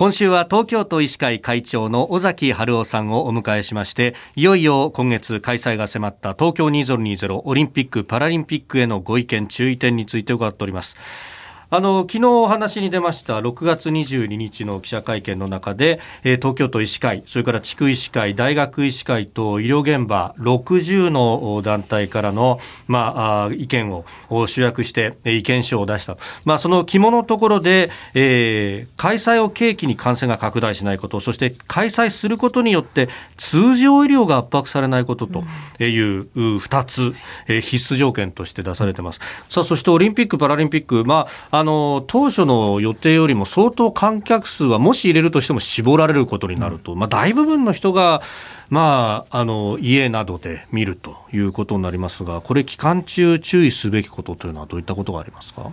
今週は東京都医師会会長の尾崎春夫さんをお迎えしましていよいよ今月開催が迫った東京2020オリンピック・パラリンピックへのご意見注意点について伺っております。あの昨日お話に出ました6月22日の記者会見の中で、えー、東京都医師会、それから地区医師会、大学医師会と医療現場60の団体からの、まあ、意見を集約して意見書を出した、まあ、その肝のところで、えー、開催を契機に感染が拡大しないこと、そして開催することによって通常医療が圧迫されないことと。いう2つ、え、必須条件として出されてます。さあそしてオリンピック・パラリンピック、まああの当初の予定よりも相当観客数はもし入れるとしても絞られることになると、まあ、大部分の人が、まあ、あの家などで見るということになりますがこれ期間中注意すべきことというのはどういったことがありますか？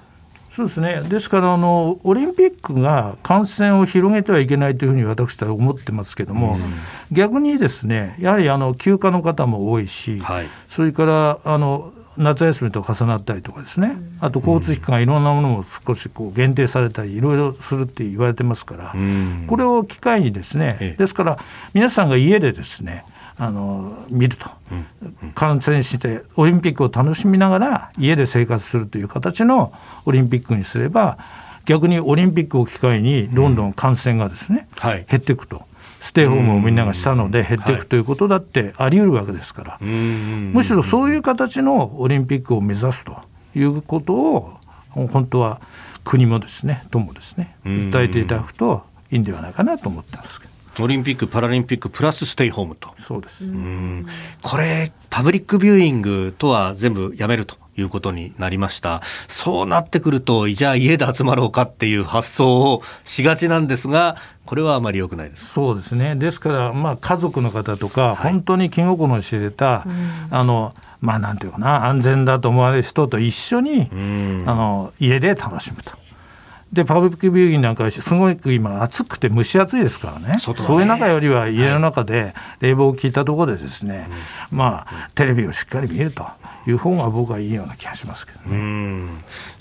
そうですね。ですからあの、オリンピックが感染を広げてはいけないというふうに私は思ってますけども、うん、逆にですねやはりあの休暇の方も多いし、はい、それからあの夏休みと重なったりとかですね、あと交通機関、いろんなものも少しこう限定されたり、いろいろするって言われてますから、これを機会にですね、ですから皆さんが家でですね、あの見ると、感染してオリンピックを楽しみながら家で生活するという形のオリンピックにすれば逆にオリンピックを機会にどんどん感染がですね、減っていくと。ステイホームをみんながしたので減っていくということだってあり得るわけですから、むしろそういう形のオリンピックを目指すということを本当は国もですねともですね訴えていただくといいんではないかなと思ってますけど。オリンピック・パラリンピックプラスステイホームと。そうです。これ、パブリックビューイングとは全部やめるということになりました。そうなってくると、じゃあ家で集まろうかっていう発想をしがちなんですが、これはあまり良くないですそうですね、ですから、まあ、家族の方とか、はい、本当に気心の知れた、うん、あのまあ、なんていうかな、安全だと思われる人と一緒に、うん、あの家で楽しむと。でパブリックビューイングなんかすごく今暑くて蒸し暑いですからね、ね、そういう中よりは家の中で冷房を効いたところでですね、はい、まあテレビをしっかり見るという方が僕はいいような気がしますけどね。うん。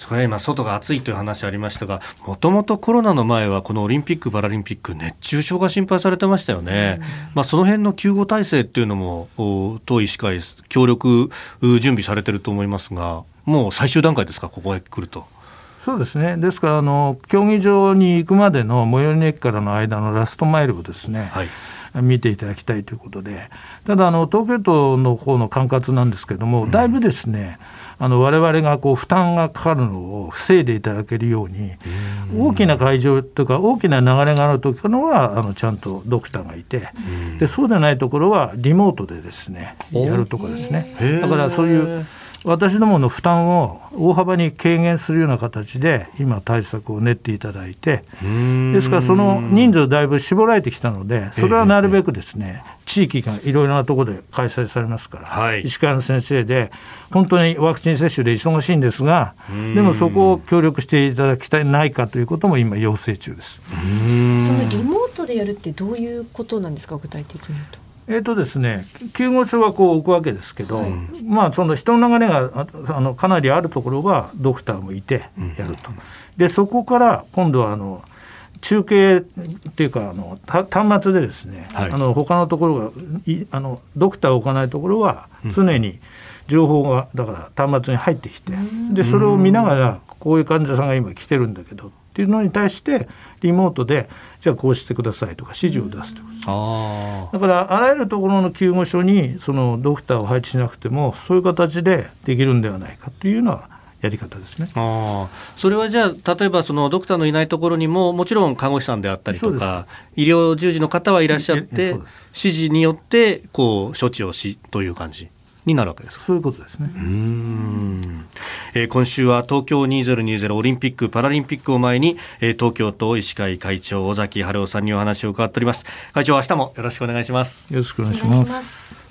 それは今外が暑いという話ありましたがもともとコロナの前はこのオリンピック・パラリンピック熱中症が心配されてましたよね、まあ、その辺の救護体制っていうのも当医師会協力準備されてると思いますがもう最終段階ですかここへ来ると。そうですね。ですからあの競技場に行くまでの最寄りの駅からの間のラストマイルをですね、はい、見ていただきたいということで。ただあの東京都の方の管轄なんですけれども、だいぶですねあの我々がこう負担がかかるのを防いでいただけるように大きな会場というか大きな流れがある時のはあのちゃんとドクターがいてでそうでないところはリモートでですねやるとかですね。だからそういう私どもの負担を大幅に軽減するような形で今対策を練っていただいてですからその人数だいぶ絞られてきたのでそれはなるべくですね地域がいろいろなところで開催されますから、はい、医師会の先生で本当にワクチン接種で忙しいんですがでもそこを協力していただきたいないかということも今要請中です。そのリモートでやるってどういうことなんですか具体的に言うと。えーとですね、救護所はこう置くわけですけど、はい、まあ、その人の流れがあのかなりあるところはドクターもいてやると、うん、でそこから今度はあの中継っていうかあの端末でですね、はい、あの他のところがあのドクターを置かないところは常に情報がだから端末に入ってきて、うん、でそれを見ながらこういう患者さんが今来てるんだけどっていうのに対してリモートでじゃあこうしてくださいとか指示を出すということだからあらゆるところの救護所にそのドクターを配置しなくてもそういう形でできるんではないかというのはやり方ですね。あそれはじゃあ例えばそのドクターのいないところにももちろん看護師さんであったりとか医療従事の方はいらっしゃって指示によってこう処置をしという感じ？になるわけですそういうことですね。うん、えー、今週は東京2020オリンピック・パラリンピックを前に、えー、東京都医師会会長尾崎春夫さんにお話を伺っております。会長明日もよろしくお願いします。よろしくお願いします